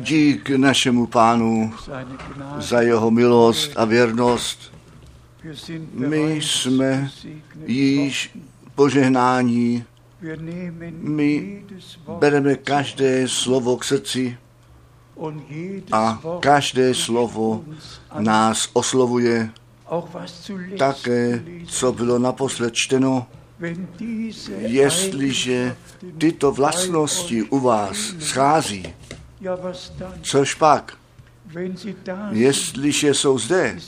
Dík našemu pánu za jeho milost a věrnost. My jsme již požehnání. My bereme každé slovo k srdci a každé slovo nás oslovuje. Také, co bylo naposled čteno, jestliže tyto vlastnosti u vás schází, což pak, jestliže jsou zde,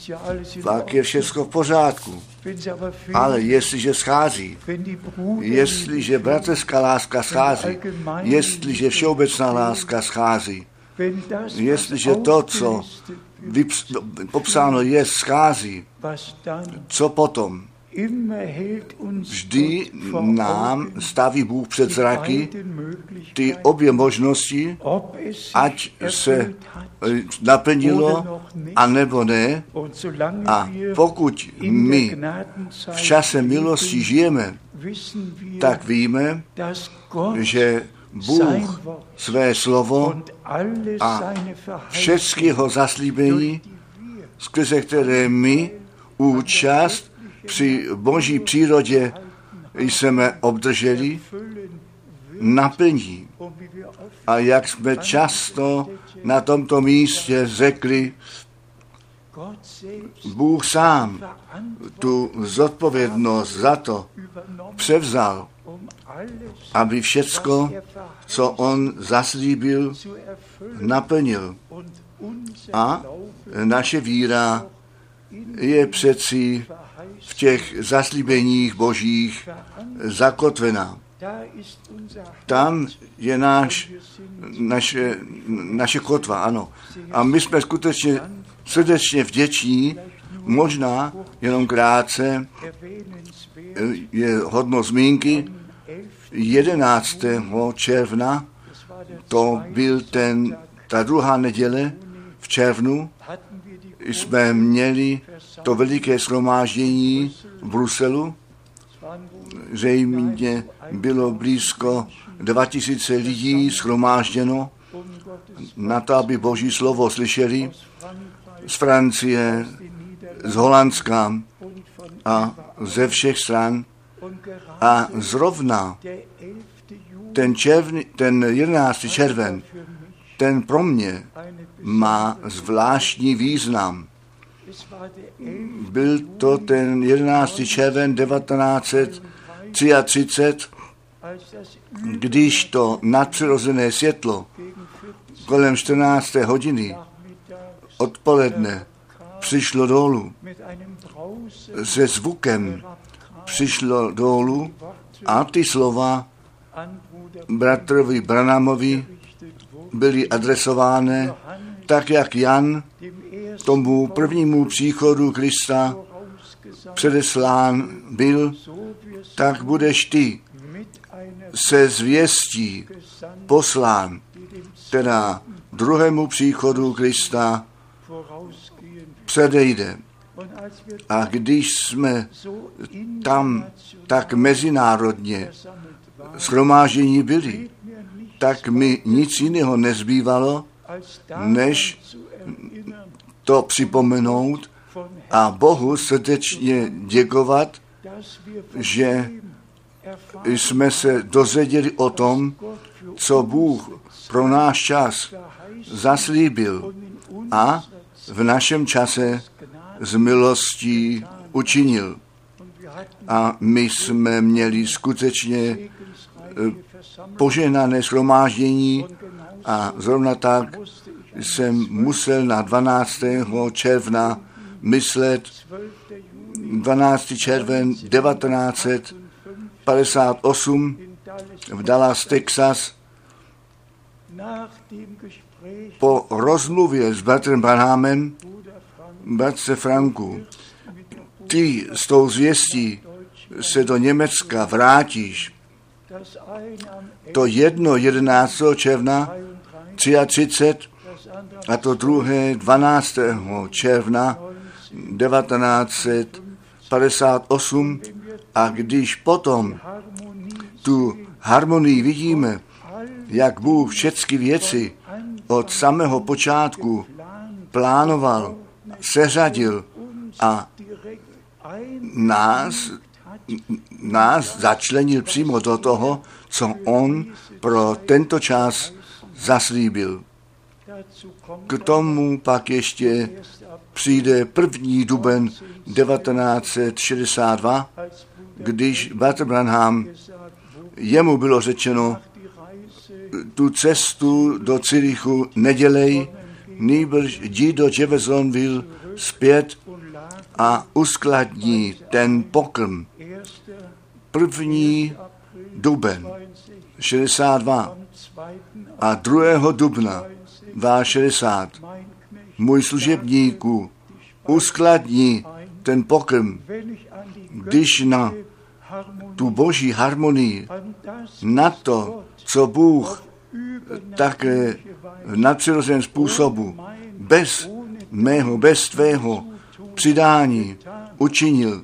pak je všechno v pořádku. Ale jestliže schází, jestliže bratrská láska schází, jestliže všeobecná láska schází, jestliže to, co popsáno je, schází, co potom? Vždy nám staví Bůh před zraky ty obě možnosti, ať se naplnilo, anebo ne. A pokud my v čase milosti žijeme, tak víme, že Bůh své slovo a všechny jeho zaslíbení, skrze které my účast při boží přírodě jsme obdrželi, naplní. A jak jsme často na tomto místě řekli, Bůh sám tu zodpovědnost za to převzal, aby všecko, co on zaslíbil, naplnil. A naše víra je přeci těch zaslíbeních božích zakotvená. Tam je náš, naše, naše kotva, ano. A my jsme skutečně srdečně vděční, možná jenom krátce, je hodno zmínky, 11. června, to byl ten, ta druhá neděle v červnu, jsme měli to veliké shromáždění v Bruselu. Zřejmě bylo blízko 2000 lidí schromážděno na to, aby Boží slovo slyšeli z Francie, z Holandska a ze všech stran. A zrovna ten, červni, ten 11. červen, ten pro mě má zvláštní význam. Byl to ten 11. červen 1933, když to nadpřirozené světlo kolem 14. hodiny odpoledne přišlo dolů se zvukem přišlo dolů a ty slova bratrovi Branamovi byly adresovány tak, jak Jan tomu prvnímu příchodu Krista předeslán byl, tak budeš ty se zvěstí poslán, teda druhému příchodu Krista předejde. A když jsme tam tak mezinárodně schromáždění byli, tak mi nic jiného nezbývalo, než to připomenout a Bohu srdečně děkovat, že jsme se dozvěděli o tom, co Bůh pro náš čas zaslíbil a v našem čase z milostí učinil. A my jsme měli skutečně eh, požehnané shromáždění a zrovna tak jsem musel na 12. června myslet 12. červen 1958 v Dallas, Texas po rozmluvě s bratrem Branhamem, bratře Franku, ty s tou zvěstí se do Německa vrátíš. To jedno 11. června 33 a to druhé 12. června 1958 a když potom tu harmonii vidíme, jak Bůh všechny věci od samého počátku plánoval, seřadil a nás, nás začlenil přímo do toho, co on pro tento čas zaslíbil. K tomu pak ještě přijde 1. duben 1962, když Walter Branham, jemu bylo řečeno, tu cestu do Cirichu nedělej, nýbrž jdi do Jeffersonville zpět a uskladní ten pokrm. První duben 62 a 2. dubna 60 můj služebníku uskladní ten pokrm, když na tu boží harmonii, na to, co Bůh také v nadpřirozeném způsobu, bez mého, bez tvého přidání učinil.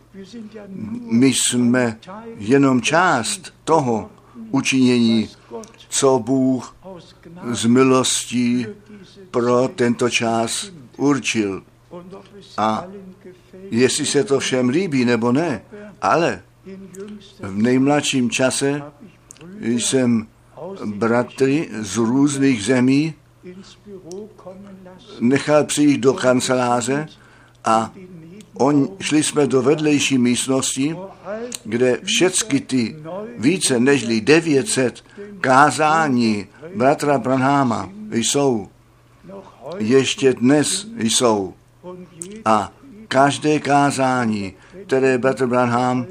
My jsme jenom část toho učinění, co Bůh z milostí pro tento čas určil. A jestli se to všem líbí nebo ne, ale v nejmladším čase jsem bratry z různých zemí nechal přijít do kanceláře a on, šli jsme do vedlejší místnosti, kde všechny ty více než 900 kázání bratra Branhama jsou. Ještě dnes jsou. A každé kázání, které bratr Branham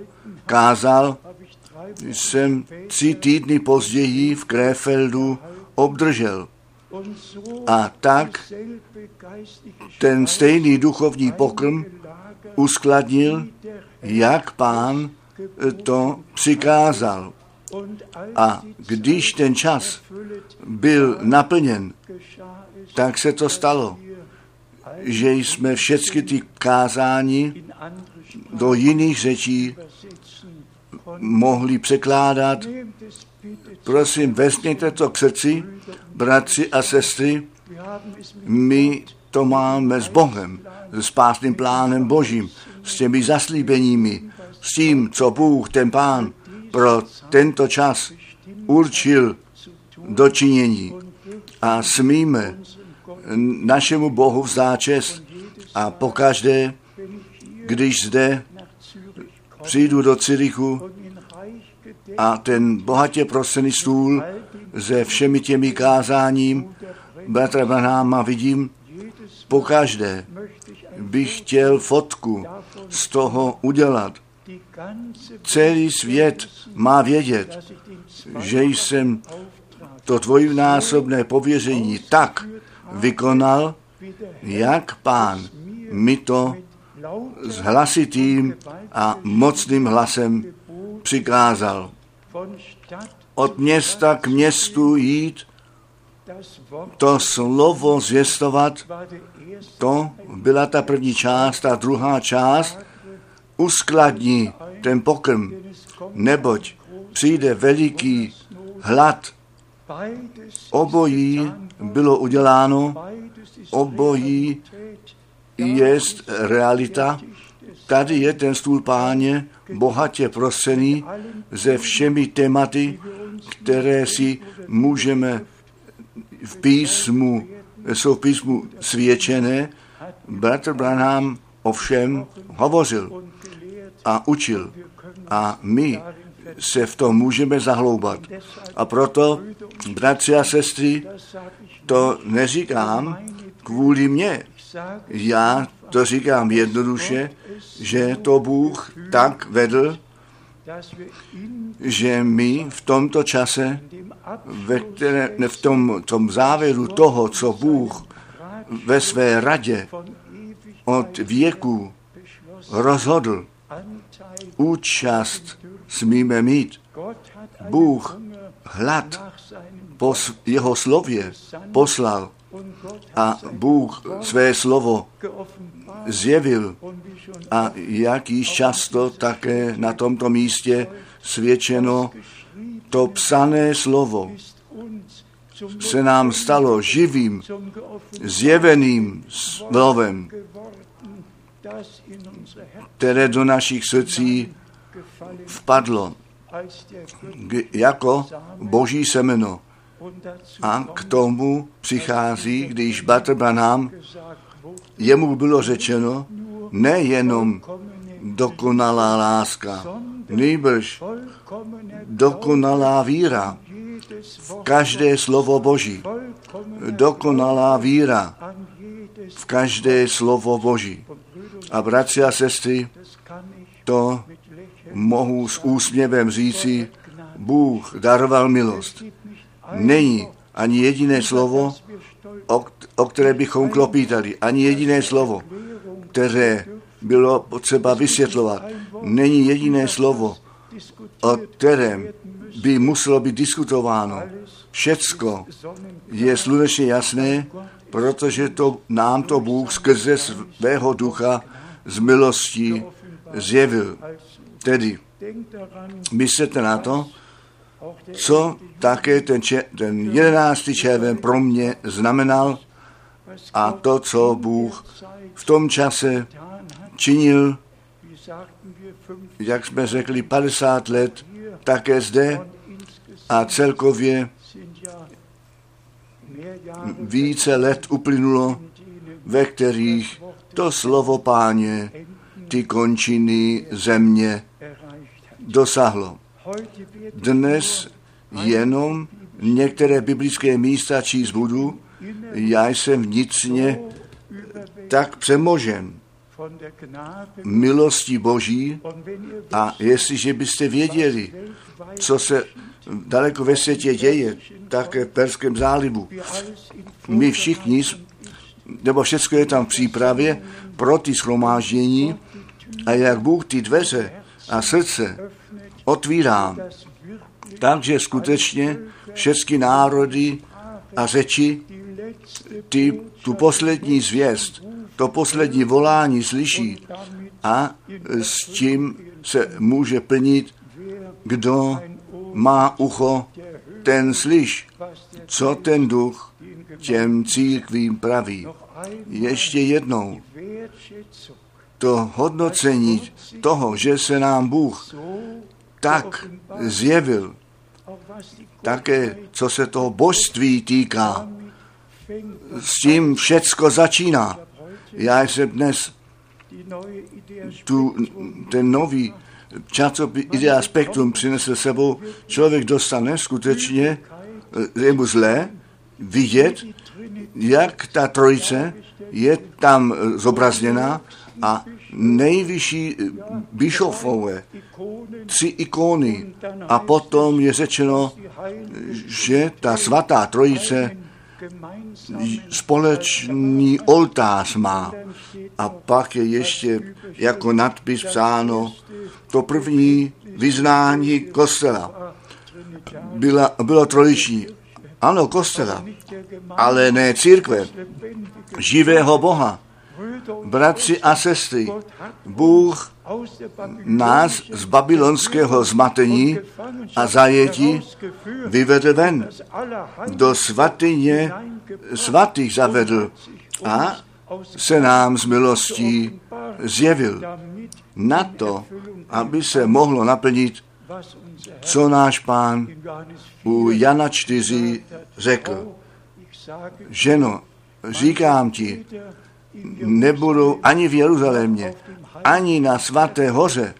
kázal, jsem tři týdny později v Kréfeldu obdržel. A tak ten stejný duchovní pokrm uskladnil, jak pán to přikázal. A když ten čas byl naplněn, tak se to stalo, že jsme všechny ty kázání do jiných řečí mohli překládat. Prosím, vezměte to k srdci, bratři a sestry, my to máme s Bohem, s spásným plánem Božím, s těmi zaslíbeními, s tím, co Bůh, ten Pán, pro tento čas určil do činění. A smíme našemu Bohu vzdát čest. A pokaždé, když zde přijdu do Cirichu a ten bohatě prosený stůl se všemi těmi kázáním bratra Branháma vidím, pokaždé bych chtěl fotku z toho udělat. Celý svět má vědět, že jsem to dvojnásobné pověření tak vykonal, jak pán mi to s hlasitým a mocným hlasem přikázal. Od města k městu jít, to slovo zvěstovat, to byla ta první část, ta druhá část uskladní ten pokrm, neboť přijde veliký hlad. Obojí bylo uděláno, obojí je realita. Tady je ten stůl páně bohatě prosený se všemi tématy, které si můžeme v písmu, jsou v písmu svědčené. Bratr Branham ovšem hovořil a učil. A my se v tom můžeme zahloubat. A proto, bratři a sestry, to neříkám kvůli mně. Já to říkám jednoduše, že to Bůh tak vedl, že my v tomto čase, ve které, v tom, tom závěru toho, co Bůh ve své radě od věku rozhodl, účast smíme mít. Bůh hlad po jeho slově poslal a Bůh své slovo zjevil a jak již často také na tomto místě svědčeno, to psané slovo se nám stalo živým, zjeveným slovem, které do našich srdcí vpadlo jako boží semeno. A k tomu přichází, když Batr Branham, jemu bylo řečeno, nejenom dokonalá láska, nejbrž dokonalá víra v každé slovo Boží. Dokonalá víra v každé slovo Boží. A bratři a sestry, to mohu s úsměvem říci, Bůh daroval milost. Není ani jediné slovo, o, o které bychom klopítali, ani jediné slovo, které bylo potřeba vysvětlovat. Není jediné slovo, o kterém by muselo být diskutováno. Všecko je slunečně jasné, protože to, nám to Bůh skrze svého ducha z milostí zjevil. Tedy myslete na to, co také ten, če, ten 11. červen pro mě znamenal a to, co Bůh v tom čase činil, jak jsme řekli, 50 let, také zde a celkově více let uplynulo, ve kterých to slovo páně ty končiny země dosáhlo. Dnes jenom některé biblické místa číst budu, já jsem vnitřně tak přemožen milostí Boží a jestliže byste věděli, co se daleko ve světě děje, také v Perském zálivu, my všichni, nebo všechno je tam v přípravě pro ty schromáždění a jak Bůh ty dveře a srdce otvírá, takže skutečně všechny národy a řeči ty, tu poslední zvěst, to poslední volání slyší a s tím se může plnit, kdo má ucho, ten slyš, co ten duch těm církvím praví. Ještě jednou, to hodnocení toho, že se nám Bůh tak zjevil, také co se toho božství týká, s tím všecko začíná. Já jsem dnes tu, ten nový časopis Idea Spektrum přinesl sebou, člověk dostane skutečně, je mu zlé vidět, jak ta trojice je tam zobrazněna a nejvyšší bišofové, tři ikony a potom je řečeno, že ta svatá trojice společný oltář má. A pak je ještě jako nadpis psáno to první vyznání kostela. Byla, bylo trojiční. Ano, kostela, ale ne církve, živého Boha. Bratři a sestry, Bůh nás z babylonského zmatení a zajetí vyvedl ven. Do svatyně svatých zavedl a se nám z milostí zjevil. Na to, aby se mohlo naplnit, co náš pán u Jana 4 řekl. Ženo, říkám ti, nebudou ani v Jeruzalémě, ani na svaté hoře,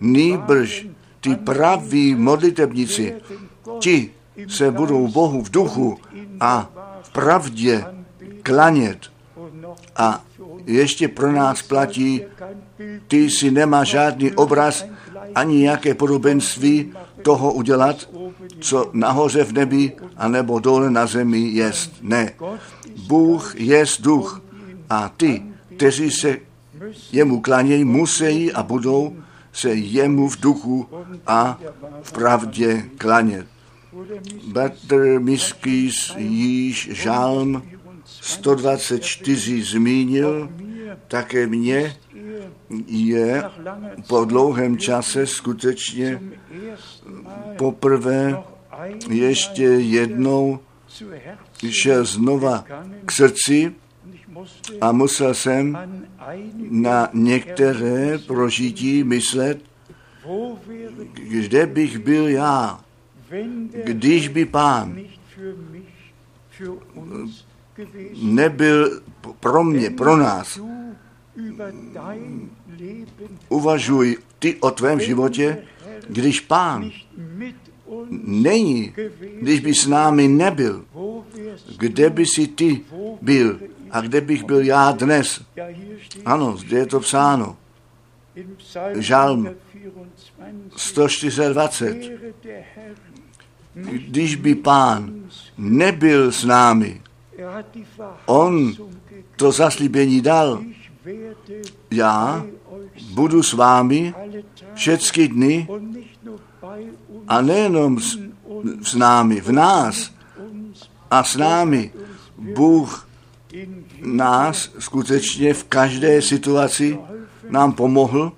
nýbrž ty praví modlitebníci, ti se budou Bohu v duchu a v pravdě klanět. A ještě pro nás platí, ty si nemá žádný obraz ani nějaké podobenství toho udělat, co nahoře v nebi, anebo dole na zemi jest. Ne. Bůh jest duch a ty, kteří se jemu klanějí, musí a budou se jemu v duchu a v pravdě klanět. Bratr Miskis již žálm 124 zmínil, také mě je po dlouhém čase skutečně poprvé ještě jednou šel znova k srdci a musel jsem na některé prožití myslet, kde bych byl já, když by pán nebyl pro mě, pro nás. Uvažuj ty o tvém životě, když pán není, když by s námi nebyl, kde by si ty byl a kde bych byl já dnes. Ano, zde je to psáno. Žalm 124. Když by pán nebyl s námi, on to zaslíbení dal. Já budu s vámi všechny dny a nejenom s, s námi, v nás a s námi. Bůh nás skutečně v každé situaci nám pomohl.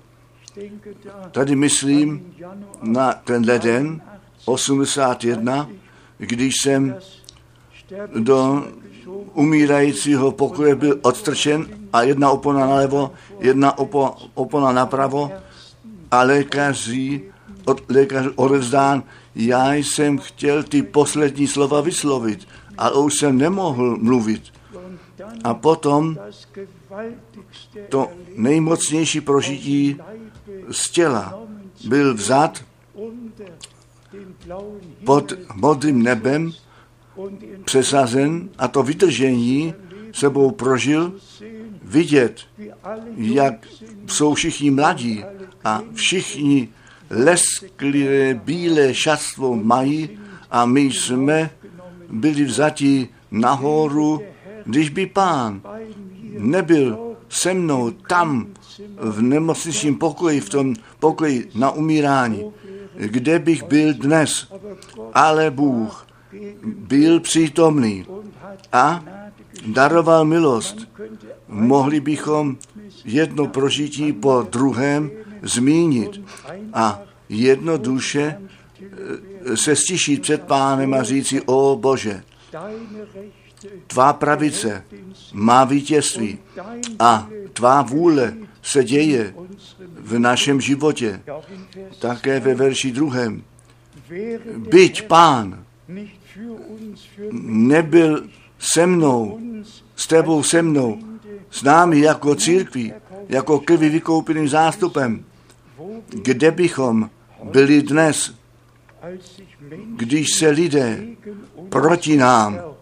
Tady myslím na ten leden 81, když jsem do umírajícího pokoje byl odstrčen a jedna opona nalevo, jedna opo, opona napravo a lékaři, od, lékař odevzdán, já jsem chtěl ty poslední slova vyslovit, ale už jsem nemohl mluvit. A potom to nejmocnější prožití z těla byl vzat pod modrým nebem, přesazen a to vydržení sebou prožil, vidět, jak jsou všichni mladí a všichni lesklivé bílé šatstvo mají a my jsme byli vzati nahoru, když by pán nebyl se mnou tam v nemocničním pokoji, v tom pokoji na umírání, kde bych byl dnes, ale Bůh byl přítomný a daroval milost. Mohli bychom jedno prožití po druhém zmínit a jednoduše eh, se stišit před pánem a říci, o Bože, tvá pravice má vítězství a tvá vůle se děje v našem životě. Také ve verši druhém. Byť pán nebyl se mnou, s tebou se mnou, s námi jako církví, jako krvi vykoupeným zástupem, kde bychom byli dnes, když se lidé proti nám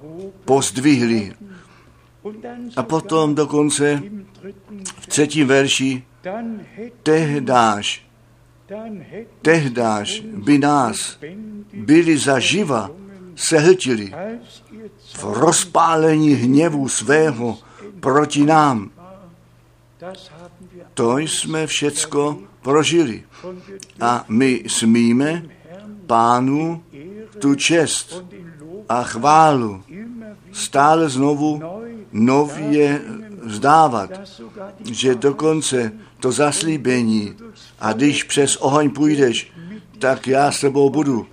pozdvihli. A potom dokonce v třetím verši tehdáš, tehdáš by nás byli zaživa sehltili v rozpálení hněvu svého proti nám. To jsme všecko prožili. A my smíme pánu tu čest a chválu stále znovu nově vzdávat, že dokonce to zaslíbení a když přes oheň půjdeš, tak já s tebou budu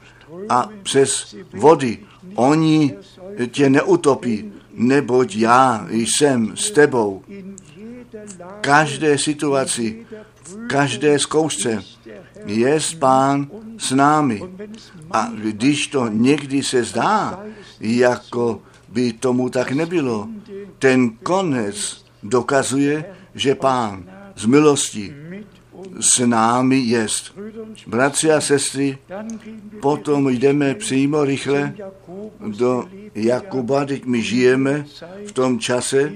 a přes vody. Oni tě neutopí, neboť já jsem s tebou. V každé situaci, v každé zkoušce je pán s námi. A když to někdy se zdá, jako by tomu tak nebylo, ten konec dokazuje, že pán z milosti s námi jest. Bratři a sestry, potom jdeme přímo rychle do Jakuba, teď my žijeme v tom čase,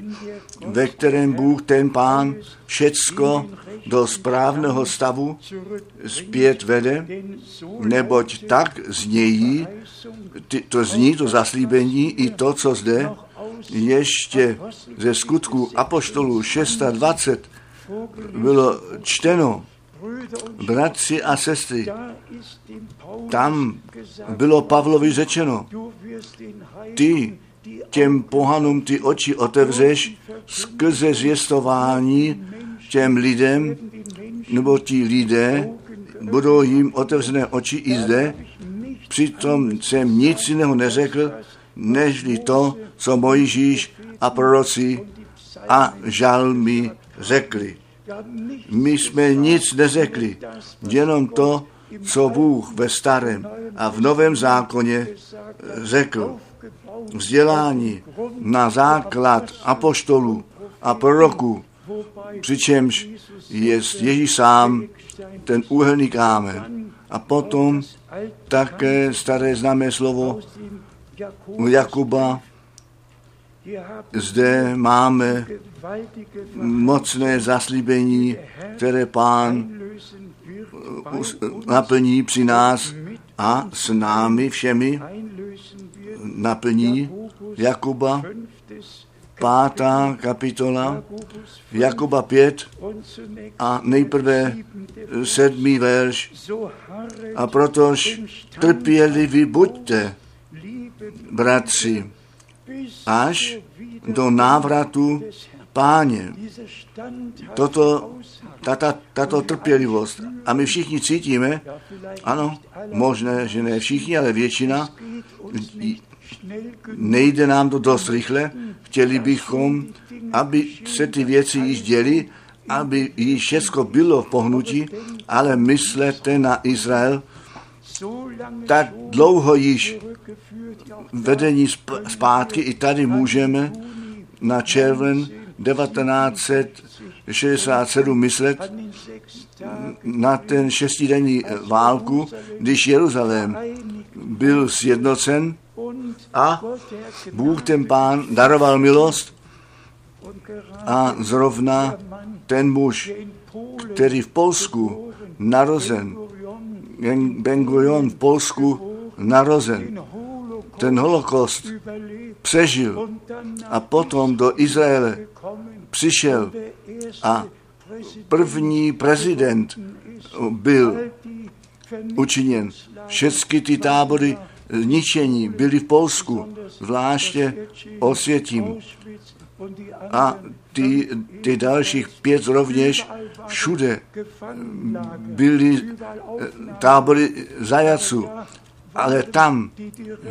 ve kterém Bůh, ten pán, všecko do správného stavu zpět vede, neboť tak znějí, to zní to zaslíbení i to, co zde ještě ze skutku Apoštolů 620 bylo čteno, bratři a sestry, tam bylo Pavlovi řečeno, ty těm pohanům ty oči otevřeš skrze zvěstování těm lidem, nebo ti lidé budou jim otevřené oči i zde. Přitom jsem nic jiného neřekl, nežli to, co Mojžíš a proroci a žalmy řekli. My jsme nic neřekli, jenom to, co Bůh ve starém a v novém zákoně řekl. Vzdělání na základ apoštolů a proroků, přičemž je Ježíš sám ten úhelný kámen. A potom také staré známé slovo Jakuba. Zde máme mocné zaslíbení, které pán naplní při nás a s námi všemi naplní Jakuba, pátá kapitola, Jakuba 5 a nejprve sedmý verš. A protož trpěliví buďte, bratři, až do návratu páně. Toto, tata, tato trpělivost. A my všichni cítíme, ano, možné, že ne všichni, ale většina, nejde nám to dost rychle. Chtěli bychom, aby se ty věci již děly, aby již všechno bylo v pohnutí, ale myslete na Izrael, tak dlouho již vedení zpátky. I tady můžeme na červen 1967 myslet na ten šestidenní válku, když Jeruzalém byl sjednocen a Bůh ten pán daroval milost a zrovna ten muž, který v Polsku narozen, Ben Gurion v Polsku narozen, ten holokost přežil a potom do Izraele přišel a první prezident byl učiněn. Všechny ty tábory zničení byly v Polsku, zvláště Osvětím. A ty, ty dalších pět rovněž všude byly eh, tábory zajaců, ale tam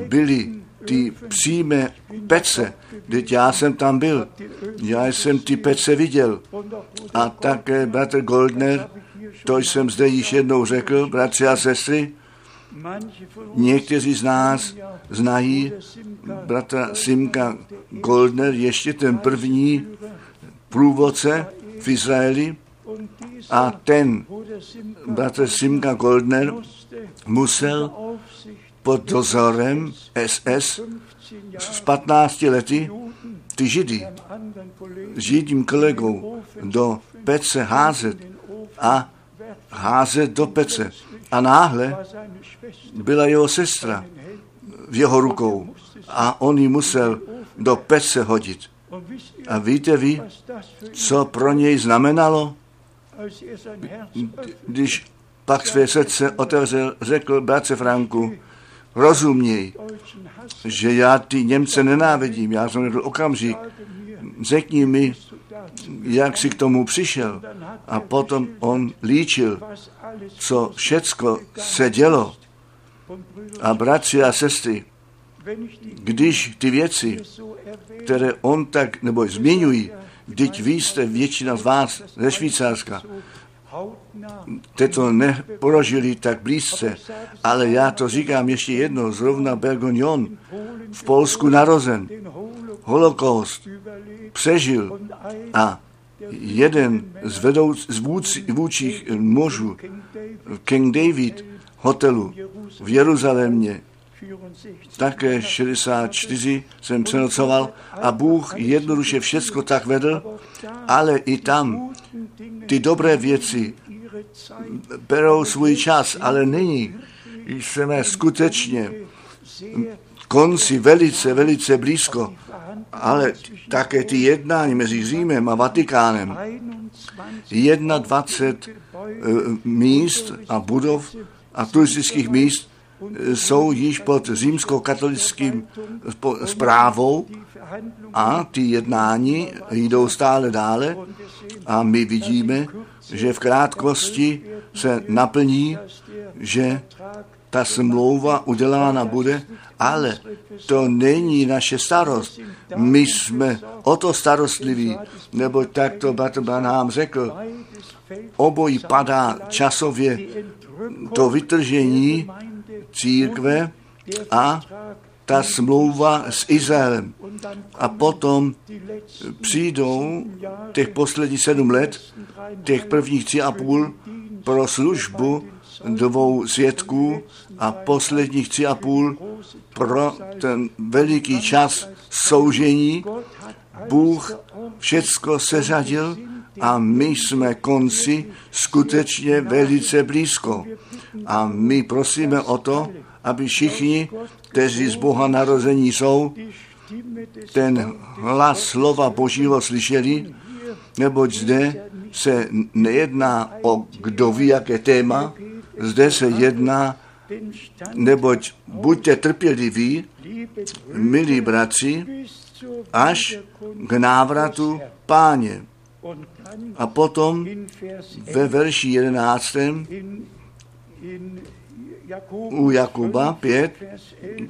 byly ty přímé pece, teď já jsem tam byl, já jsem ty pece viděl. A také bratr Goldner, to jsem zde již jednou řekl, bratři a sestry, Někteří z nás znají bratra Simka Goldner, ještě ten první průvodce v Izraeli a ten bratr Simka Goldner musel pod dozorem SS s 15 lety ty židy s židím kolegou do pece házet a házet do pece. A náhle byla jeho sestra v jeho rukou a on ji musel do pece hodit. A víte vy, co pro něj znamenalo? Když pak své srdce otevřel, řekl bratře Franku, rozuměj, že já ty Němce nenávidím. Já jsem řekl okamžik, řekni mi, jak si k tomu přišel. A potom on líčil, co všecko se dělo. A bratři a sestry, když ty věci, které on tak, nebo zmiňují, vždyť vy jste většina z vás ze Švýcarska, jste to neporožili tak blízce, ale já to říkám ještě jednou, zrovna Bergonion, v Polsku narozen, holokaust přežil a jeden z, vedouc, z vůdci, vůčích mužů King David hotelu v Jeruzalémě také 64 jsem přenocoval a Bůh jednoduše všecko tak vedl, ale i tam ty dobré věci berou svůj čas, ale nyní jsme skutečně konci velice, velice blízko, ale také ty jednání mezi Římem a Vatikánem, 21 eh, míst a budov a turistických míst jsou již pod římsko-katolickým zprávou a ty jednání jdou stále dále a my vidíme, že v krátkosti se naplní, že ta smlouva udělána bude, ale to není naše starost. My jsme o to starostliví, nebo tak to Branham řekl, obojí padá časově to vytržení církve a ta smlouva s Izraelem. A potom přijdou těch posledních sedm let, těch prvních tři a půl pro službu dvou svědků a posledních tři a půl pro ten veliký čas soužení. Bůh všecko seřadil a my jsme konci skutečně velice blízko. A my prosíme o to, aby všichni, kteří z Boha narození jsou, ten hlas slova Božího slyšeli, neboť zde se nejedná o kdo ví, jaké téma, zde se jedná, neboť buďte trpěliví, milí bratři, až k návratu páně. A potom ve verši 11. u Jakuba 5,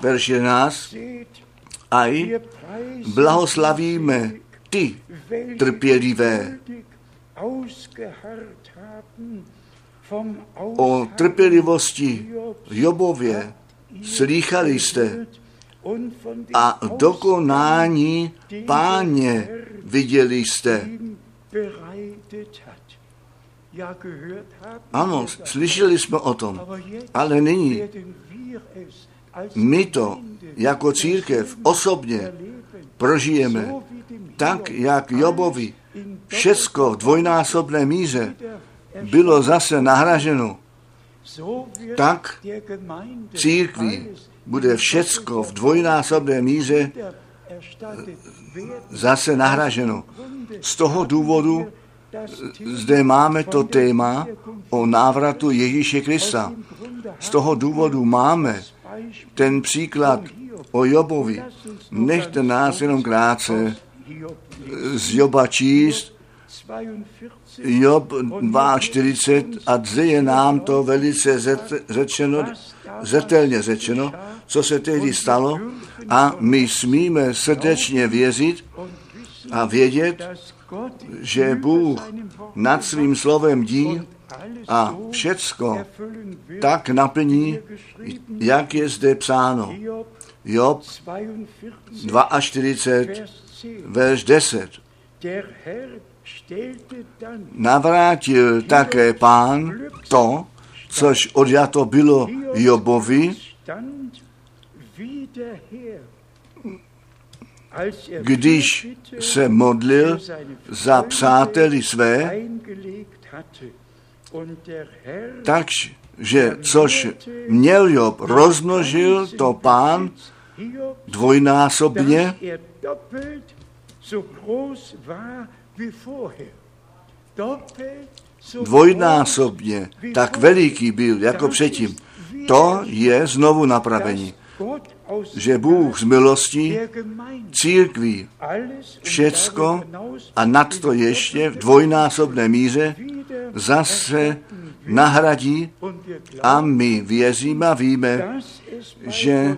verš 11, aj blahoslavíme ty trpělivé. O trpělivosti Jobově slýchali jste a dokonání páně viděli jste. Ano, slyšeli jsme o tom, ale nyní my to jako církev osobně prožijeme tak, jak Jobovi všecko v dvojnásobné míře bylo zase nahraženo, tak církví bude všecko v dvojnásobné míře zase nahraženo. Z toho důvodu zde máme to téma o návratu Ježíše Krista. Z toho důvodu máme ten příklad o Jobovi. Nechte nás jenom krátce z Joba číst, Job 42 a zde je nám to velice řečeno, zetelně řečeno, co se tehdy stalo a my smíme srdečně věřit a vědět, že Bůh nad svým slovem dí a všecko tak naplní, jak je zde psáno. Job 42, verš 10. Navrátil také pán to, což odjato bylo Jobovi, když se modlil za přáteli své, takže což měl Job, rozmnožil to pán dvojnásobně, dvojnásobně tak veliký byl jako předtím. To je znovu napravení že Bůh z milostí církví všecko a nad to ještě v dvojnásobné míře zase nahradí a my věříme a víme, že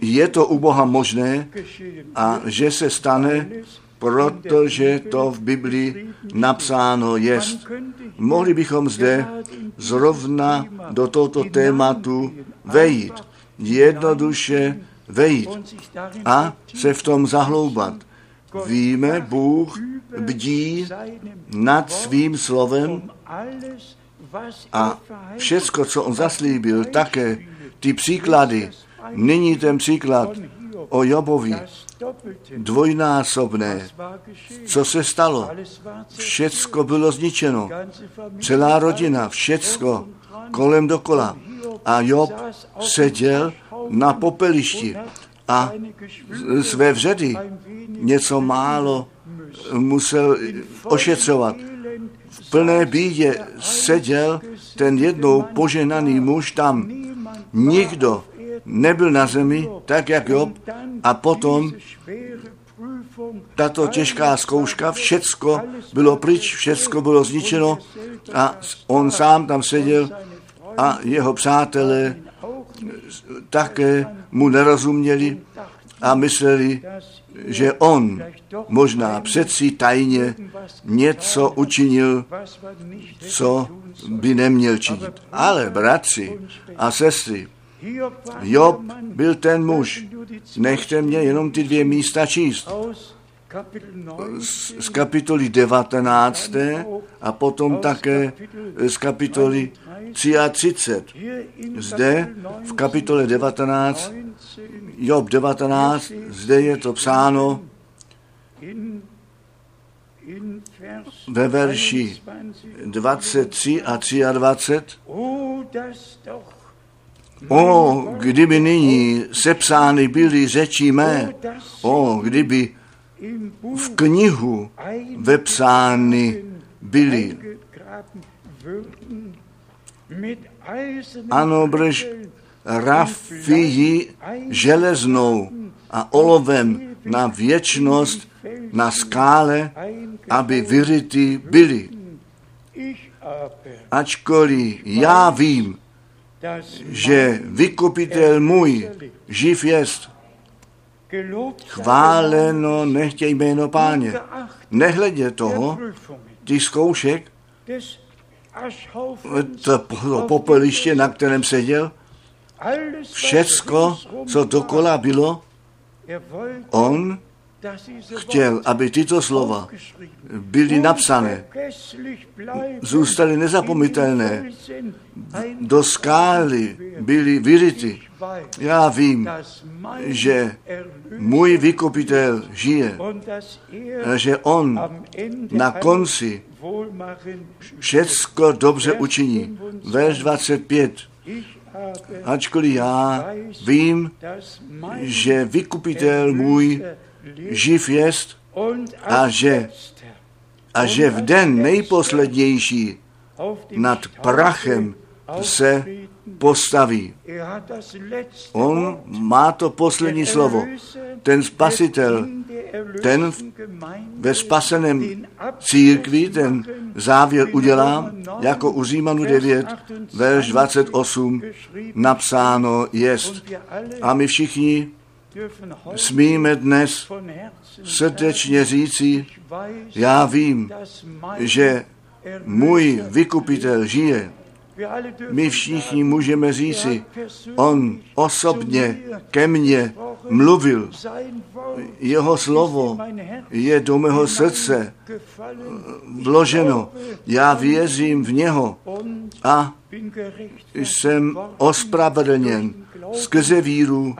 je to u Boha možné a že se stane, protože to v Biblii napsáno je. Mohli bychom zde zrovna do tohoto tématu vejít jednoduše vejít a se v tom zahloubat. Víme, Bůh bdí nad svým slovem a všecko, co on zaslíbil, také ty příklady. Nyní ten příklad o Jobovi, dvojnásobné. Co se stalo? Všecko bylo zničeno. Celá rodina, všecko kolem dokola a Job seděl na popelišti a své vředy něco málo musel ošetřovat. V plné bídě seděl ten jednou poženaný muž tam. Nikdo nebyl na zemi, tak jak Job, a potom tato těžká zkouška, všecko bylo pryč, všecko bylo zničeno a on sám tam seděl a jeho přátelé také mu nerozuměli a mysleli, že on možná přeci tajně něco učinil, co by neměl činit. Ale bratři a sestry, Job byl ten muž. Nechte mě jenom ty dvě místa číst. Z, z kapitoly 19. a potom také z kapitoly 33. Zde v kapitole 19, Job 19, zde je to psáno ve verši 23 a 23. O, kdyby nyní sepsány byly řeči mé, o, kdyby v knihu vepsány byly. Ano, brž rafii železnou a olovem na věčnost na skále, aby vyryty byly. Ačkoliv já vím, že vykupitel můj živ jest, chváleno nechtěj jméno páně. Nehledě toho, těch zkoušek, to popeliště, na kterém seděl, všecko, co dokola bylo, on chtěl, aby tyto slova byly napsané, zůstaly nezapomitelné, do skály byly vyryty. Já vím, že můj vykupitel žije že on na konci všecko dobře učiní. Verš 25. Ačkoliv já vím, že vykupitel můj živ jest a že, a že v den nejposlednější nad prachem se postaví. On má to poslední slovo. Ten spasitel, ten ve spaseném církvi ten závěr udělá, jako u Římanu 9, verš 28, napsáno jest. A my všichni smíme dnes srdečně říci, já vím, že můj vykupitel žije. My všichni můžeme říci, on osobně ke mně mluvil. Jeho slovo je do mého srdce vloženo. Já věřím v něho a jsem ospravedlněn skrze víru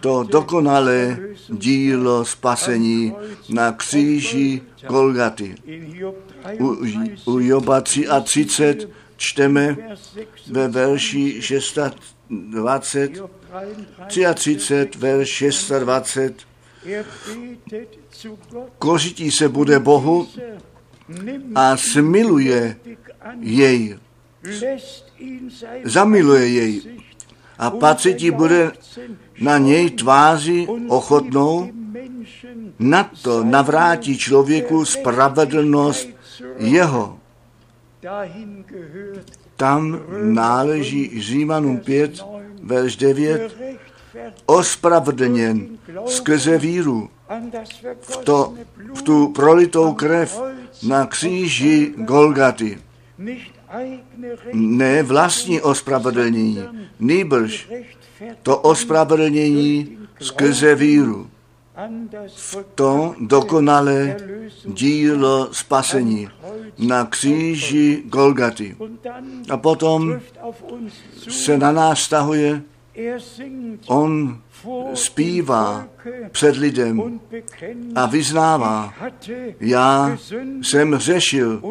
to dokonalé dílo spasení na kříži Golgaty. U, u Joba 33 čteme ve verši 620, 33, verš 620, kořití se bude Bohu a smiluje jej, zamiluje jej a patřití bude na něj tváři ochotnou, na to navrátí člověku spravedlnost jeho. Tam náleží Římanům 5, verš 9, ospravedlněn skrze víru v, to, v tu prolitou krev na kříži Golgaty. Ne vlastní ospravedlnění, nýbrž to ospravedlnění skrze víru v to dokonalé dílo spasení na kříži Golgaty. A potom se na nás stahuje, on zpívá před lidem a vyznává, já jsem řešil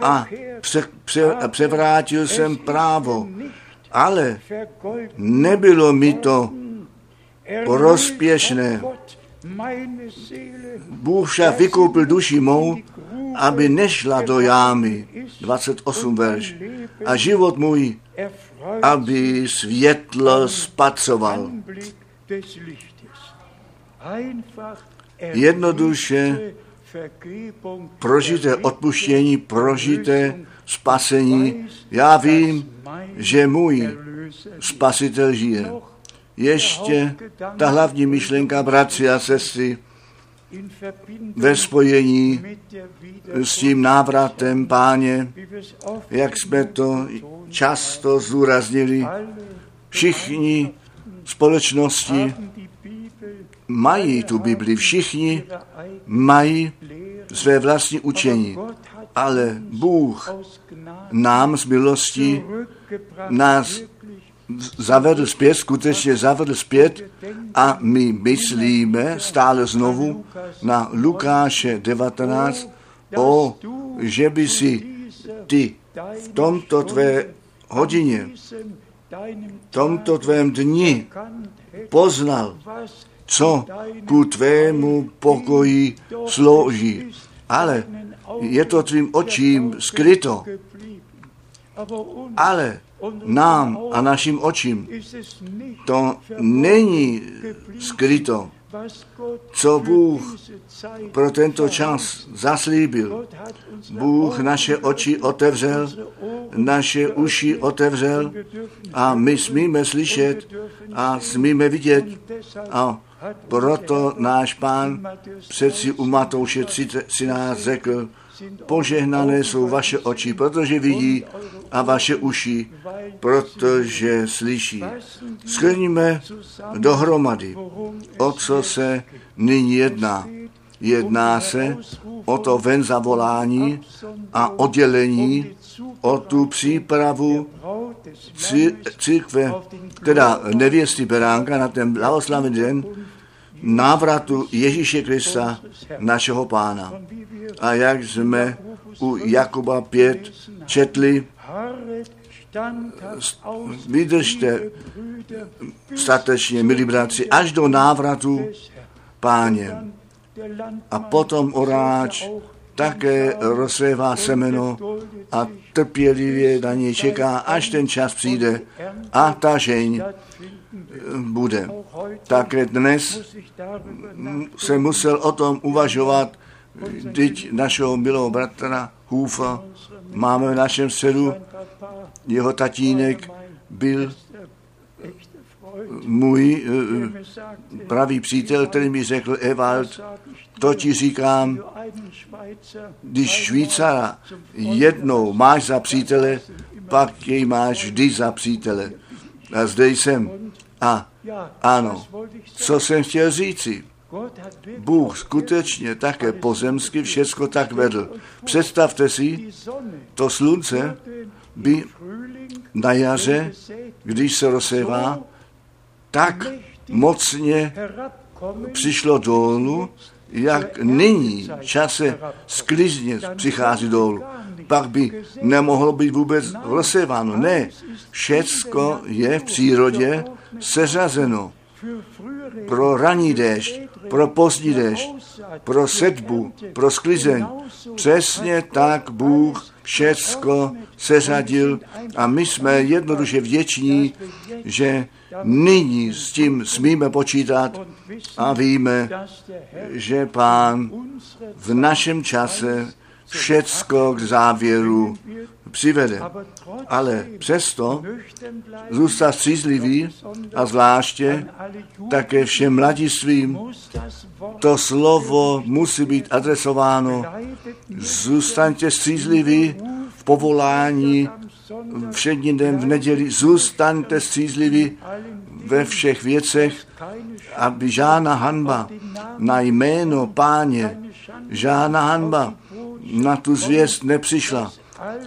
a pře, pře, převrátil jsem právo, ale nebylo mi to prospěšné. Bůh však vykoupil duši mou, aby nešla do jámy. 28 verš. A život můj, aby světlo spatřoval. Jednoduše prožité odpuštění, prožité spasení. Já vím, že můj spasitel žije. Ještě ta hlavní myšlenka, bratři a sestry, ve spojení s tím návratem páně, jak jsme to často zúraznili, všichni společnosti mají tu Bibli, všichni mají své vlastní učení, ale Bůh nám z milosti nás zavedl zpět, skutečně zavedl zpět a my myslíme stále znovu na Lukáše 19, o, že by si ty v tomto tvé hodině, v tomto tvém dni poznal, co ku tvému pokoji slouží. Ale je to tvým očím skryto. Ale nám a našim očím to není skryto, co Bůh pro tento čas zaslíbil. Bůh naše oči otevřel, naše uši otevřel a my smíme slyšet a smíme vidět a proto náš pán přeci u Matouše 13 řekl, požehnané jsou vaše oči, protože vidí a vaše uši, protože slyší. Schrníme dohromady, o co se nyní jedná. Jedná se o to ven zavolání a oddělení, o tu přípravu církve, teda nevěsty Beránka na ten blahoslavený den, návratu Ježíše Krista, našeho pána. A jak jsme u Jakuba 5 četli, vydržte statečně, milí bratři, až do návratu páně. A potom oráč také rozsévá semeno a trpělivě na něj čeká, až ten čas přijde a ta žeň bude. Také dnes se musel o tom uvažovat, teď našeho milého bratra Hůfa máme v našem středu, jeho tatínek byl můj eh, pravý přítel, který mi řekl, Ewald, to ti říkám, když Švýcara jednou máš za přítele, pak jej máš vždy za přítele. A zde jsem. A ano, co jsem chtěl říci? Bůh skutečně také pozemsky všecko tak vedl. Představte si, to slunce by na jaře, když se rozsévá, tak mocně přišlo dolů, jak nyní čase sklizně přichází dolů. Pak by nemohlo být vůbec rozséváno. Ne, všecko je v přírodě seřazeno pro raný déšť, pro pozdní déšť, pro sedbu, pro sklizeň. Přesně tak Bůh všecko seřadil a my jsme jednoduše vděční, že nyní s tím smíme počítat a víme, že Pán v našem čase všecko k závěru přivede. Ale přesto zůstat střízlivý a zvláště také všem mladistvím to slovo musí být adresováno. Zůstaňte střízliví v povolání všední den v neděli. Zůstaňte střízliví ve všech věcech, aby žádná hanba na jméno páně, žádná hanba na tu zvěst nepřišla,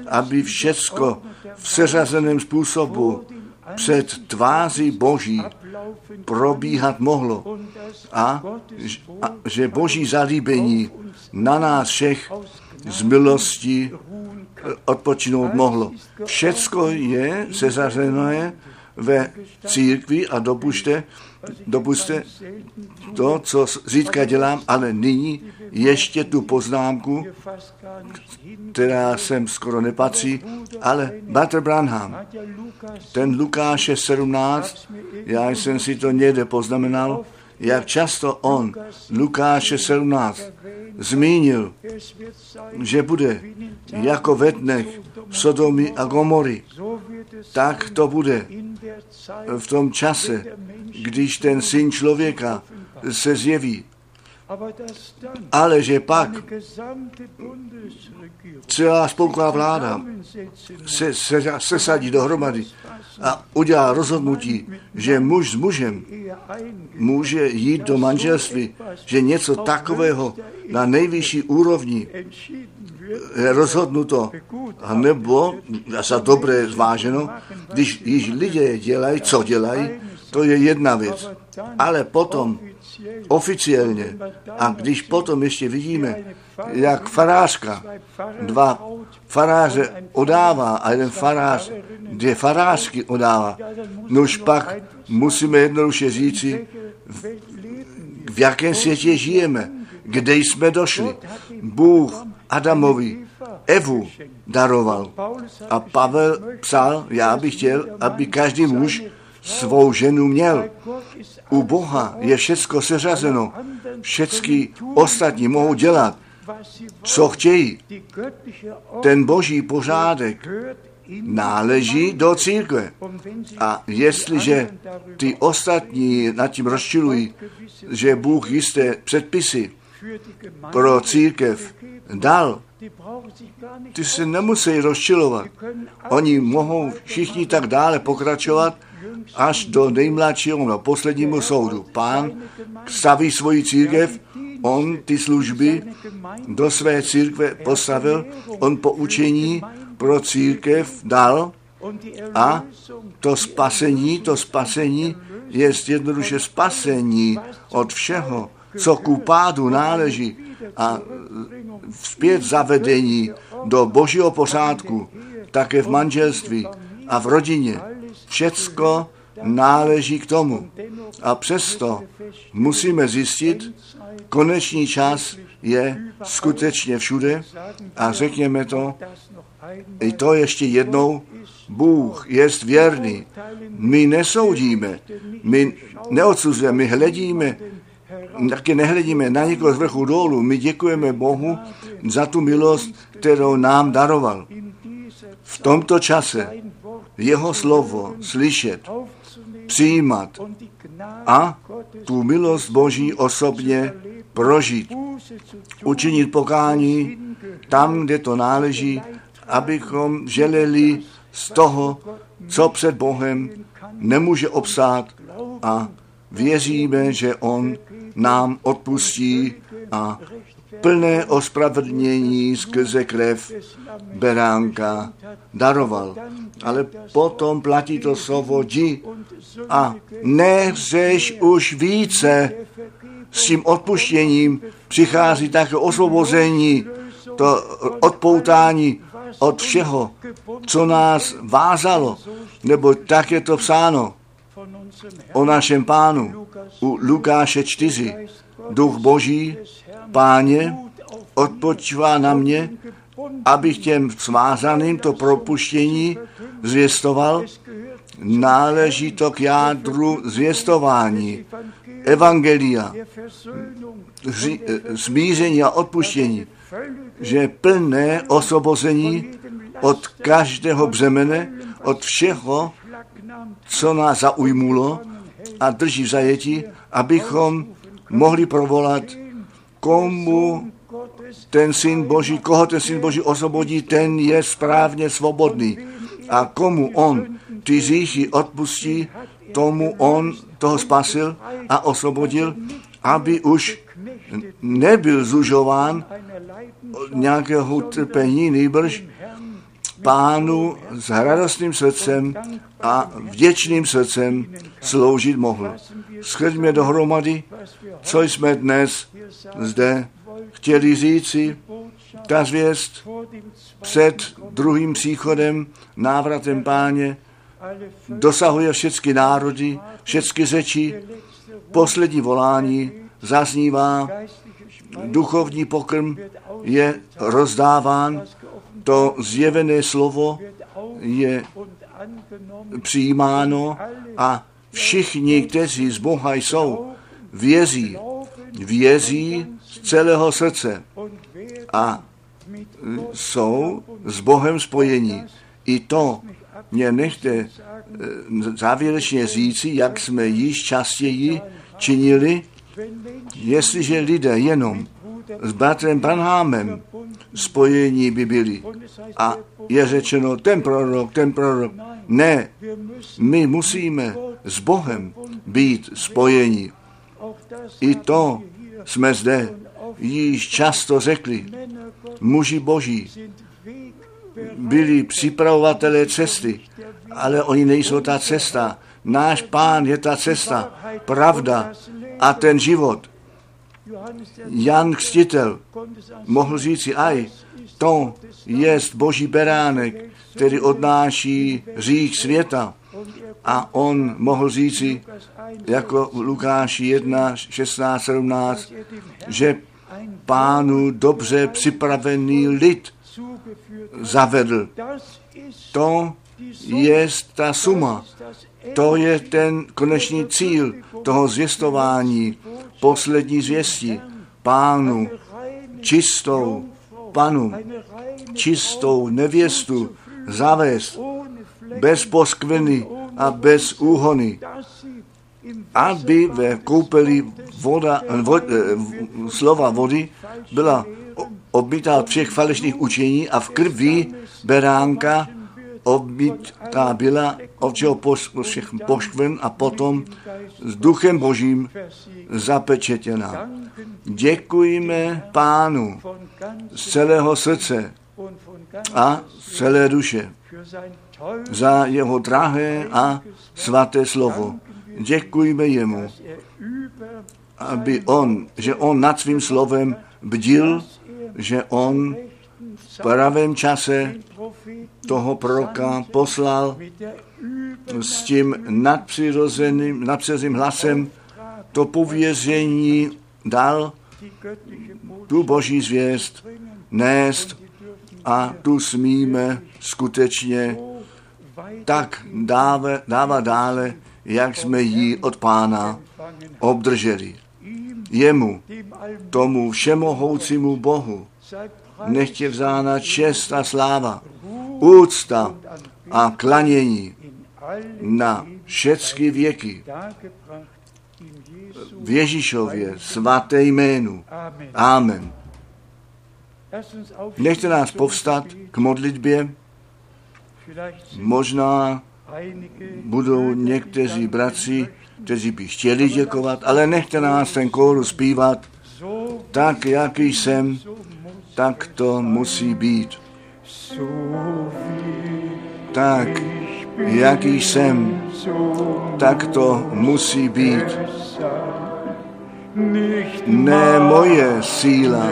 aby všecko v seřazeném způsobu před tváří Boží probíhat mohlo a, a že Boží zalíbení na nás všech z milosti odpočinout mohlo. Všecko je seřazené ve církvi a dopušte, dopuste to, co zítka dělám, ale nyní ještě tu poznámku, která sem skoro nepatří, ale Bratr Branham, ten Lukáše 17, já jsem si to někde poznamenal, jak často on, Lukáše 17, zmínil, že bude jako ve dnech Sodomy a Gomory. Tak to bude v tom čase, když ten syn člověka se zjeví. Ale že pak celá spolková vláda se, se, se sadí dohromady a udělá rozhodnutí, že muž s mužem může jít do manželství, že něco takového na nejvyšší úrovni je rozhodnuto, nebo za dobré zváženo, když již lidé dělají, co dělají, to je jedna věc. Ale potom oficiálně, a když potom ještě vidíme, jak farářka, dva faráře odává a jeden farář dvě farářky odává, no už pak musíme jednoduše říci, v, v jakém světě žijeme, kde jsme došli. Bůh Adamovi Evu daroval. A Pavel psal, já bych chtěl, aby každý muž svou ženu měl. U Boha je všecko seřazeno. Všecky ostatní mohou dělat, co chtějí. Ten boží pořádek náleží do církve. A jestliže ty ostatní nad tím rozčilují, že Bůh jisté předpisy pro církev dal, ty se nemusí rozčilovat. Oni mohou všichni tak dále pokračovat až do nejmladšího, no poslednímu soudu. Pán staví svoji církev, on ty služby do své církve postavil, on poučení pro církev dal a to spasení, to spasení je jednoduše spasení od všeho, co ku pádu náleží a zpět zavedení do božího pořádku, také v manželství a v rodině. Všecko náleží k tomu. A přesto musíme zjistit, konečný čas je skutečně všude a řekněme to, i to ještě jednou, Bůh je věrný. My nesoudíme, my neodsuzujeme, my hledíme taky nehledíme na někoho z vrchu dolů. My děkujeme Bohu za tu milost, kterou nám daroval. V tomto čase jeho slovo slyšet, přijímat a tu milost Boží osobně prožít. Učinit pokání tam, kde to náleží, abychom želeli z toho, co před Bohem nemůže obsát a věříme, že On nám odpustí a plné ospravedlnění skrze krev beránka daroval. Ale potom platí to slovo di a nehřeš už více. S tím odpuštěním přichází také osvobození, to odpoutání od všeho, co nás vázalo, nebo tak je to psáno o našem pánu u Lukáše 4. Duch Boží, páně, odpočívá na mě, abych těm svázaným to propuštění zvěstoval, náleží to k jádru zvěstování, evangelia, smíření a odpuštění, že plné osvobození od každého břemene, od všeho, co nás zaujmulo a drží v zajetí, abychom mohli provolat, komu ten syn Boží, koho ten syn Boží osvobodí, ten je správně svobodný. A komu on ty říchy odpustí, tomu on toho spasil a osvobodil, aby už nebyl zužován nějakého utrpení, nejbrž pánu s radostným srdcem a vděčným srdcem sloužit mohl. Schrňme dohromady, co jsme dnes zde chtěli říci, ta zvěst před druhým příchodem, návratem páně, dosahuje všechny národy, všechny řeči, poslední volání zaznívá, duchovní pokrm je rozdáván, to zjevené slovo je přijímáno a všichni, kteří z Boha jsou, věří, věří z celého srdce a jsou s Bohem spojení. I to Mě nechte eh, závěrečně říci, jak jsme již častěji činili, jestliže lidé jenom s bratrem Branhámem spojení by byli. A je řečeno, ten prorok, ten prorok. Ne, my musíme s Bohem být spojeni. I to jsme zde již často řekli. Muži boží byli připravovatelé cesty, ale oni nejsou ta cesta. Náš pán je ta cesta, pravda a ten život. Jan Křtitel mohl říci, aj, to je boží beránek, který odnáší řích světa. A on mohl říci, jako v Lukáši 1, 16, 17, že pánu dobře připravený lid zavedl. To je ta suma, to je ten konečný cíl toho zvěstování, poslední zvěstí pánu, čistou panu, čistou nevěstu zavést bez poskvrny a bez úhony, aby ve koupeli voda, vod, eh, slova vody byla obmítá od všech falešných učení a v krvi beránka obmítá byla od všeho všech poškvrn a potom s duchem božím zapečetěná. Děkujeme pánu z celého srdce a z celé duše za jeho drahé a svaté slovo. Děkujeme jemu, aby on, že on nad svým slovem bdil, že on v pravém čase toho proroka poslal s tím nadpřirozeným, nadpřirozeným hlasem to pověření dal tu boží zvěst nést a tu smíme skutečně tak dávat dáva dále, jak jsme ji od pána obdrželi. Jemu, tomu všemohoucímu Bohu, nechtě vzána čest a sláva, úcta a klanění na všechny věky v Ježíšově svaté jménu. Amen. Nechte nás povstat k modlitbě. Možná budou někteří bratři, kteří by chtěli děkovat, ale nechte nás ten kóru zpívat tak, jaký jsem, tak to musí být. Tak, jaký jsem, tak to musí být. Ne moje síla,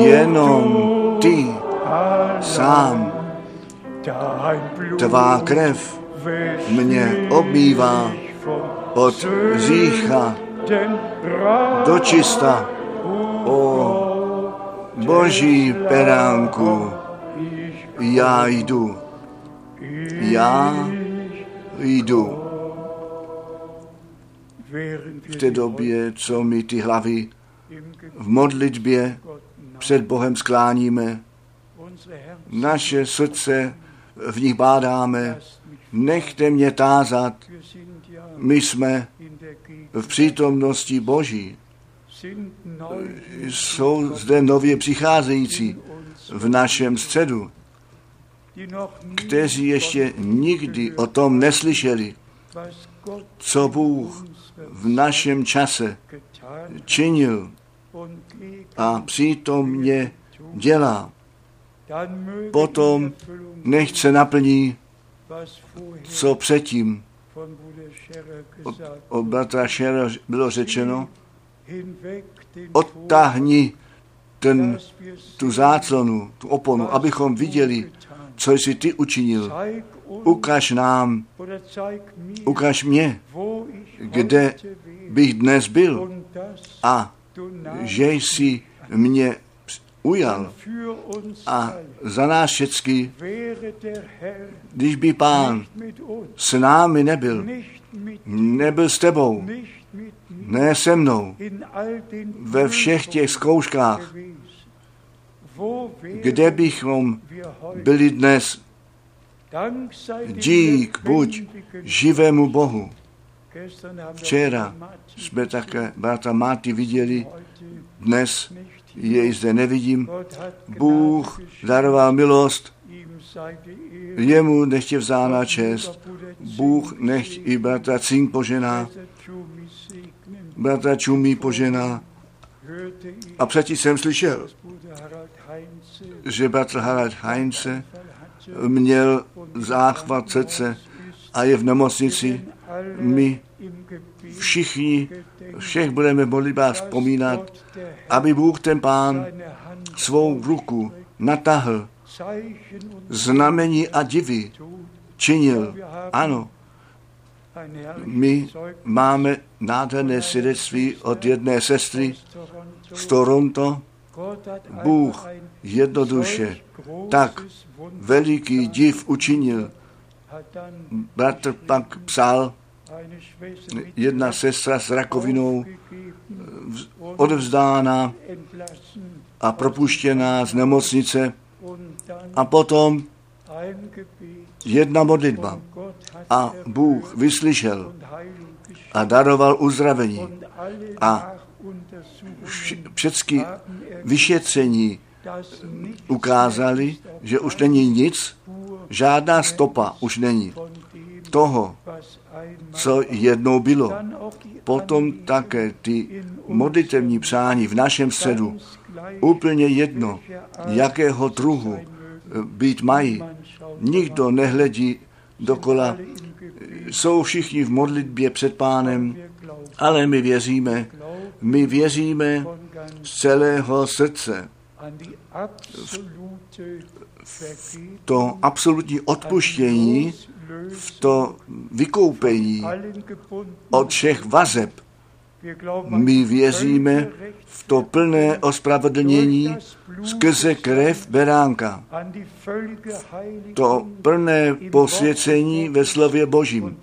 jenom ty sám. Tvá krev mě obývá od řícha do čista. O boží peránku, já jdu. Já jdu. V té době, co my ty hlavy v modlitbě před Bohem skláníme, naše srdce v nich bádáme, nechte mě tázat, my jsme v přítomnosti Boží. Jsou zde nově přicházející v našem středu, kteří ještě nikdy o tom neslyšeli, co Bůh v našem čase činil a přítomně dělá. Potom nechce naplní, co předtím od, od bratra Šera bylo řečeno, odtáhni ten, tu záclonu, tu oponu, abychom viděli, co jsi ty učinil. Ukaž nám, ukaž mě, kde bych dnes byl a že jsi mě ujal a za nás všecky, když by pán s námi nebyl, nebyl s tebou, ne se mnou, ve všech těch zkouškách, kde bychom byli dnes, Dík buď živému Bohu. Včera jsme také brata Máty viděli, dnes jej zde nevidím. Bůh daroval milost, jemu nechtě vzána čest. Bůh nechť i bratra Cink požená, bratra Čumí požená. A předtím jsem slyšel, že bratr Harald Heinze měl záchvat srdce a je v nemocnici. My všichni, všech budeme modlitbách vzpomínat, aby Bůh ten pán svou ruku natahl, znamení a divy činil. Ano, my máme nádherné svědectví od jedné sestry z Toronto. Bůh jednoduše tak veliký div učinil. Bratr pak psal, jedna sestra s rakovinou odevzdána a propuštěná z nemocnice a potom jedna modlitba a Bůh vyslyšel a daroval uzdravení a všechny vyšetření ukázali, že už není nic, žádná stopa už není toho, co jednou bylo. Potom také ty modlitevní přání v našem středu, úplně jedno, jakého druhu být mají. Nikdo nehledí dokola. Jsou všichni v modlitbě před pánem, ale my věříme, my věříme z celého srdce v to absolutní odpuštění, v to vykoupení od všech vazeb. My věříme v to plné ospravedlnění skrze krev beránka. To plné posvěcení ve slově Božím.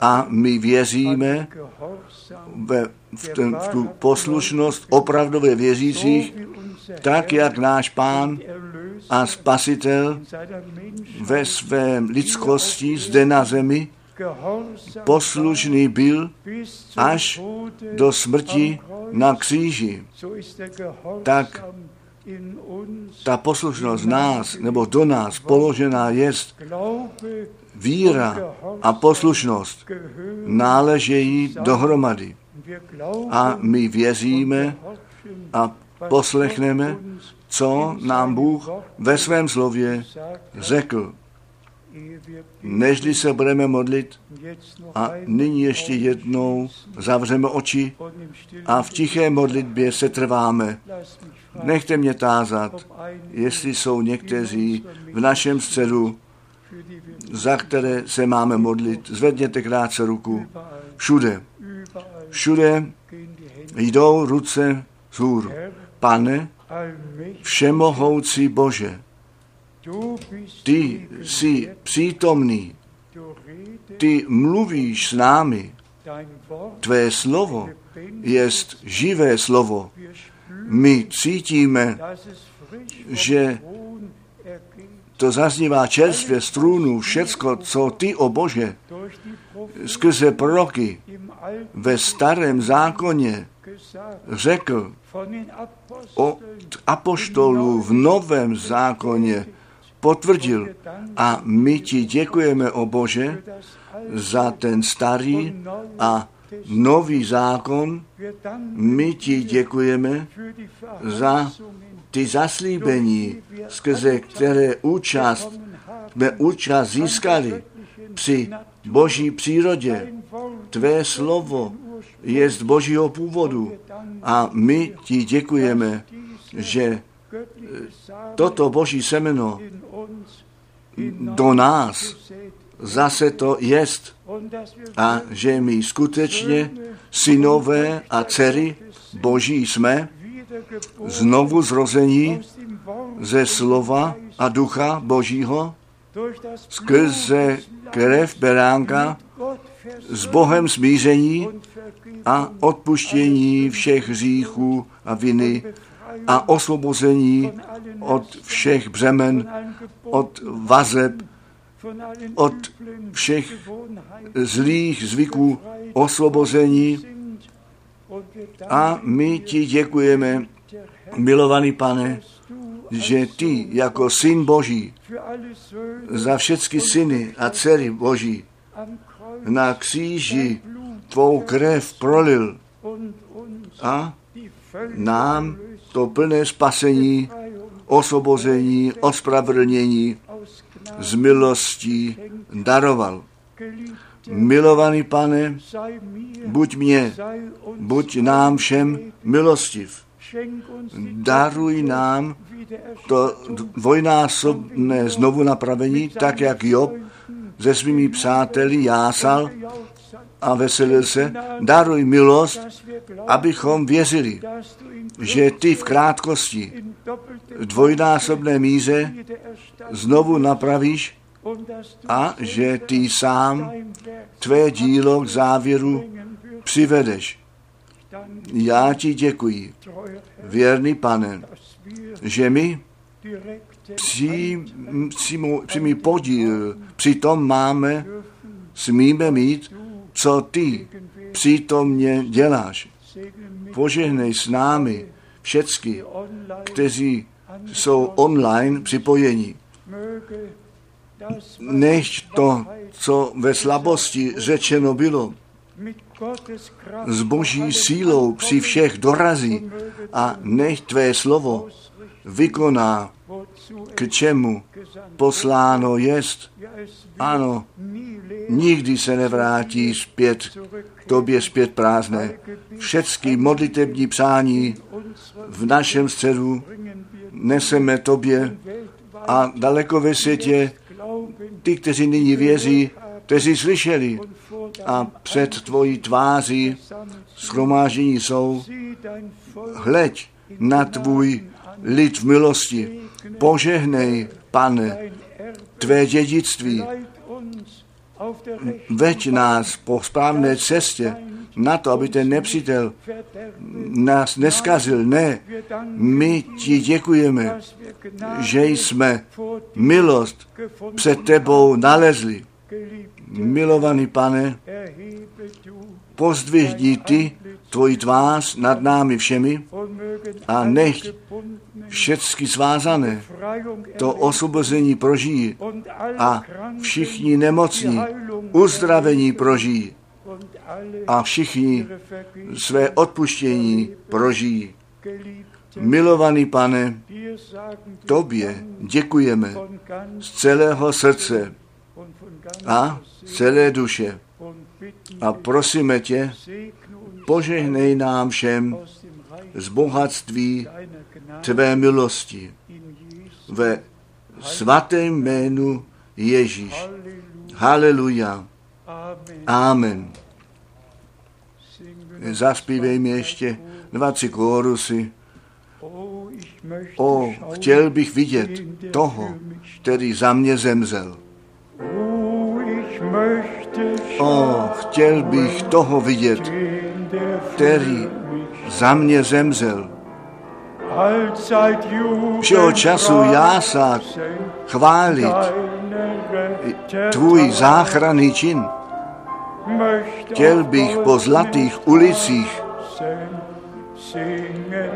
A my věříme ve, v, ten, v tu poslušnost opravdově věřících, tak jak náš pán a spasitel ve svém lidskosti zde na zemi poslušný byl až do smrti na kříži. Tak ta poslušnost nás nebo do nás položená jest víra a poslušnost náležejí dohromady. A my věříme a poslechneme, co nám Bůh ve svém slově řekl. Nežli se budeme modlit a nyní ještě jednou zavřeme oči a v tiché modlitbě se trváme. Nechte mě tázat, jestli jsou někteří v našem středu, za které se máme modlit. Zvedněte krátce ruku. Všude. Všude jdou ruce z hůr. Pane, všemohoucí Bože, ty jsi přítomný, ty mluvíš s námi, tvé slovo je živé slovo. My cítíme, že to zaznívá čerstvě z trůnu, všecko, co ty, o Bože, skrze proroky ve starém zákoně řekl o apoštolů v novém zákoně, potvrdil. A my ti děkujeme, o Bože, za ten starý a nový zákon. My ti děkujeme za ty zaslíbení, skrze které účast, jsme účast získali při boží přírodě. Tvé slovo je z božího původu a my ti děkujeme, že toto boží semeno do nás zase to jest. A že my skutečně synové a dcery boží jsme, znovu zrození ze slova a ducha božího, skrze krev beránka, s Bohem smíření a odpuštění všech hříchů a viny a osvobození od všech břemen, od vazeb, od všech zlých zvyků osvobození. A my ti děkujeme, milovaný pane, že ty jako syn Boží za všechny syny a dcery Boží na kříži tvou krev prolil a nám to plné spasení, osvobození, ospravedlnění z milostí daroval. Milovaný pane, buď mě, buď nám všem milostiv. Daruj nám to dvojnásobné znovu napravení, tak jak Job se svými přáteli jásal a veselil se. Daruj milost, abychom věřili, že ty v krátkosti v dvojnásobné míře znovu napravíš a že ty sám tvé dílo k závěru přivedeš. Já ti děkuji, věrný pane, že my přímý podíl přitom máme, smíme mít, co ty přítomně děláš. Požehnej s námi všecky, kteří jsou online připojeni. Než to, co ve slabosti řečeno bylo, s boží sílou při všech dorazí a nech tvé slovo vykoná, k čemu posláno jest. Ano, nikdy se nevrátí zpět tobě zpět prázdné. Všecky modlitební přání v našem středu neseme tobě a daleko ve světě ty, kteří nyní věří, kteří slyšeli a před tvojí tváří schromáždění jsou, hleď na tvůj lid v milosti. Požehnej, pane, tvé dědictví. Veď nás po správné cestě na to, aby ten nepřítel nás neskazil. Ne, my ti děkujeme, že jsme milost před tebou nalezli. Milovaný pane, pozdvihni ty tvoji tvář nad námi všemi a nech všecky svázané to osvobození prožijí a všichni nemocní uzdravení prožijí a všichni své odpuštění prožijí. Milovaný pane, tobě děkujeme z celého srdce a celé duše a prosíme tě, požehnej nám všem z bohatství tvé milosti ve svatém jménu Ježíš. Haleluja. Amen. Zaspívejme ještě dva, tři kórusy. O, chtěl bych vidět toho, který za mě zemřel. O, chtěl bych toho vidět, který za mě zemřel. Všeho času jásat, chválit tvůj záchranný čin. Chtěl bych po zlatých ulicích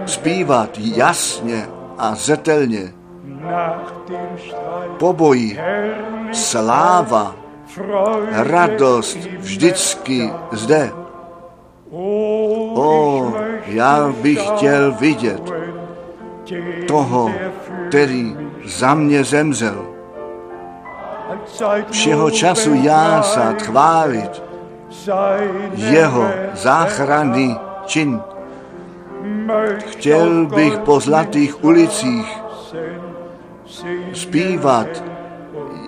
zpívat jasně a zetelně. Po boji sláva, radost vždycky zde. O, já bych chtěl vidět toho, který za mě zemřel. Všeho času jásat, chválit jeho záchranný čin. Chtěl bych po zlatých ulicích zpívat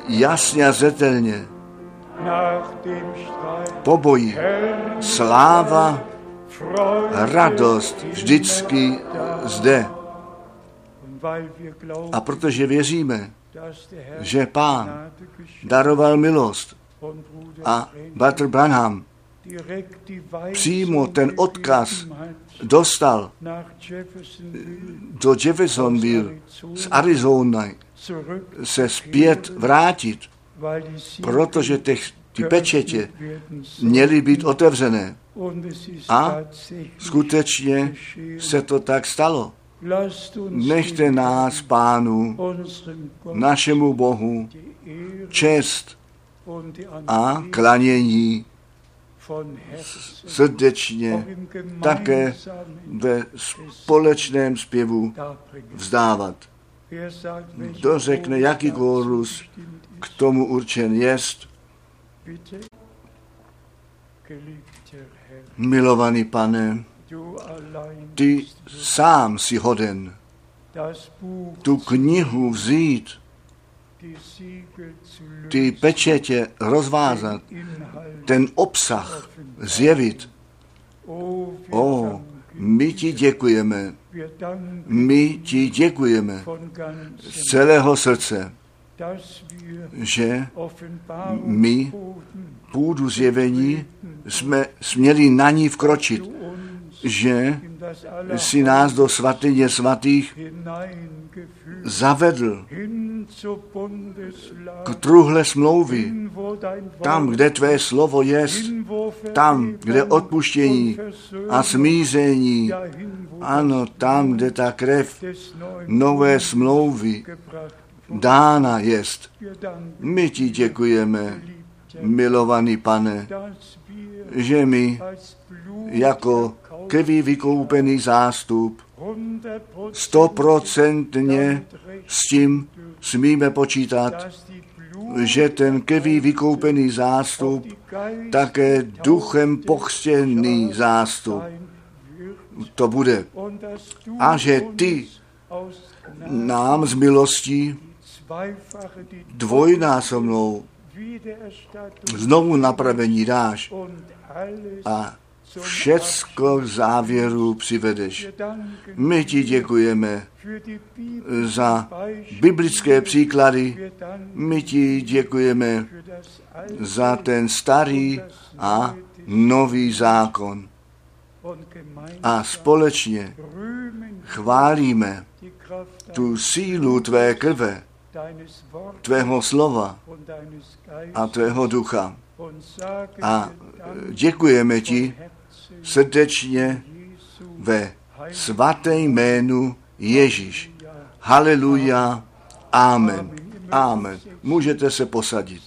jasně a zetelně. Po boji sláva, radost vždycky zde. A protože věříme, že Pán daroval milost a Bratr Branham přímo ten odkaz dostal do Jeffersonville z Arizony se zpět vrátit protože těch, ty pečetě měly být otevřené. A skutečně se to tak stalo. Nechte nás, pánu, našemu Bohu, čest a klanění srdečně také ve společném zpěvu vzdávat. Kdo řekne, jaký kórus k tomu určen jest, milovaný pane, ty sám si hoden. Tu knihu vzít, ty pečetě rozvázat, ten obsah zjevit. O, my ti děkujeme, my ti děkujeme z celého srdce, že my půdu zjevení jsme směli na ní vkročit, že si nás do svatyně svatých zavedl k truhle smlouvy, tam, kde tvé slovo je, tam, kde odpuštění a smíření, ano, tam, kde ta krev nové smlouvy dána jest. My ti děkujeme, milovaný pane, že my jako krví vykoupený zástup stoprocentně s tím smíme počítat, že ten krví vykoupený zástup také duchem pochstěný zástup to bude. A že ty nám z milostí dvojnásobnou znovu napravení dáš a všecko k závěru přivedeš. My ti děkujeme za biblické příklady, my ti děkujeme za ten starý a nový zákon. A společně chválíme tu sílu tvé krve, tvého slova a tvého ducha. A děkujeme ti srdečně ve svaté jménu Ježíš. Haleluja. Amen. Amen. Můžete se posadit.